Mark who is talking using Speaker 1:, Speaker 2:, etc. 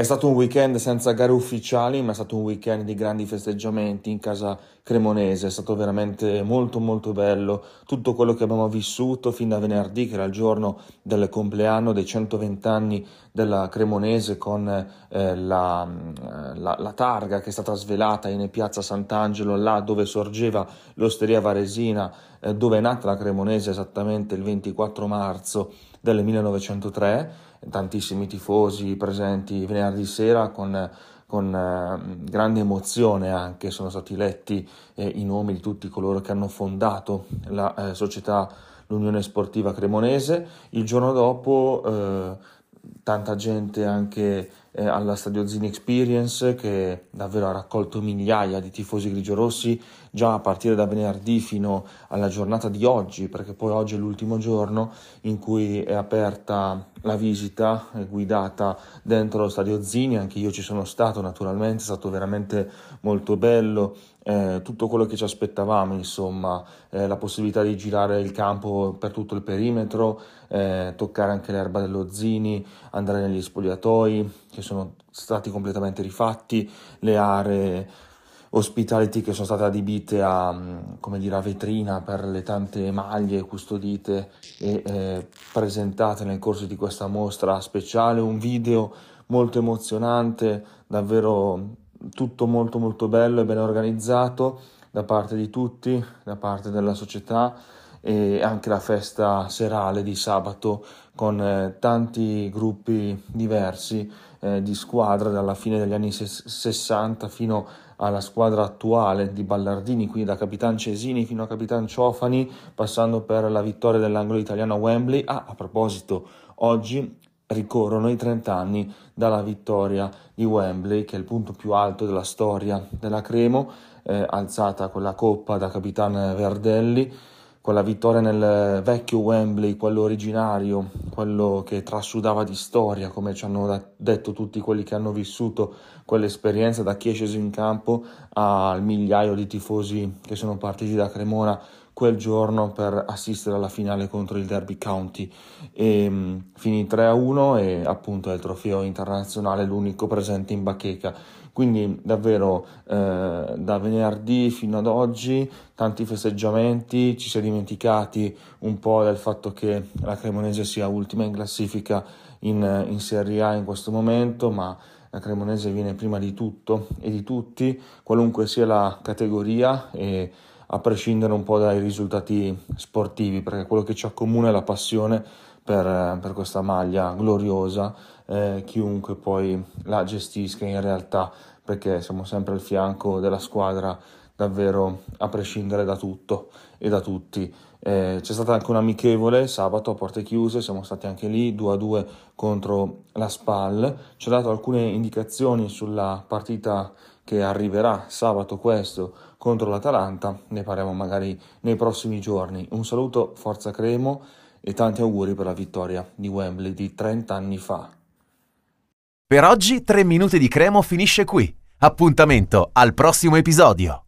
Speaker 1: È stato un weekend senza gare ufficiali, ma è stato un weekend di grandi festeggiamenti in casa cremonese. È stato veramente molto molto bello tutto quello che abbiamo vissuto fin da venerdì, che era il giorno del compleanno dei 120 anni della cremonese, con eh, la, la, la, targa che è stata svelata in piazza Sant'Angelo, là dove sorgeva l'osteria varesina, eh, dove è nata la cremonese esattamente il 24 marzo del 1903 tantissimi tifosi presenti venerdì sera con, con eh, grande emozione anche sono stati letti eh, i nomi di tutti coloro che hanno fondato la eh, società l'Unione Sportiva Cremonese. Il giorno dopo eh, tanta gente anche eh, alla Stadio Zini Experience che davvero ha raccolto migliaia di tifosi grigiorossi già a partire da venerdì fino alla giornata di oggi, perché poi oggi è l'ultimo giorno in cui è aperta la visita guidata dentro lo Stadio Zini, anche io ci sono stato naturalmente, è stato veramente molto bello, eh, tutto quello che ci aspettavamo, insomma, eh, la possibilità di girare il campo per tutto il perimetro, eh, toccare anche l'erba dello Zini, andare negli spogliatoi che sono stati completamente rifatti, le aree hospitality che sono state adibite a, come dire, a vetrina per le tante maglie custodite e eh, presentate nel corso di questa mostra speciale, un video molto emozionante, davvero tutto molto molto bello e ben organizzato da parte di tutti, da parte della società e anche la festa serale di sabato con eh, tanti gruppi diversi eh, di squadra dalla fine degli anni 60 fino alla squadra attuale di Ballardini, quindi da Capitan Cesini fino a Capitan Ciofani, passando per la vittoria dell'angolo italiano a Wembley. Ah, a proposito, oggi ricorrono i 30 anni dalla vittoria di Wembley, che è il punto più alto della storia della Cremo, eh, alzata con la coppa da Capitan Verdelli con la vittoria nel vecchio Wembley, quello originario, quello che trasudava di storia, come ci hanno detto tutti quelli che hanno vissuto quell'esperienza, da chi è sceso in campo al migliaio di tifosi che sono partiti da Cremona quel giorno per assistere alla finale contro il Derby County. E um, finì 3-1 e appunto è il trofeo internazionale l'unico presente in bacheca. Quindi davvero eh, da venerdì fino ad oggi tanti festeggiamenti, ci si è dimenticati un po' del fatto che la Cremonese sia ultima in classifica in, in Serie A in questo momento, ma la Cremonese viene prima di tutto e di tutti, qualunque sia la categoria e a prescindere un po' dai risultati sportivi, perché quello che ci accomuna è la passione per, per questa maglia gloriosa, eh, chiunque poi la gestisca in realtà, perché siamo sempre al fianco della squadra davvero a prescindere da tutto e da tutti. Eh, c'è stata anche un amichevole sabato a porte chiuse, siamo stati anche lì 2 a 2 contro la SPAL. Ci ha dato alcune indicazioni sulla partita che arriverà sabato questo contro l'Atalanta, ne parliamo magari nei prossimi giorni. Un saluto, Forza Cremo e tanti auguri per la vittoria di Wembley di 30 anni fa.
Speaker 2: Per oggi 3 minuti di cremo finisce qui. Appuntamento al prossimo episodio.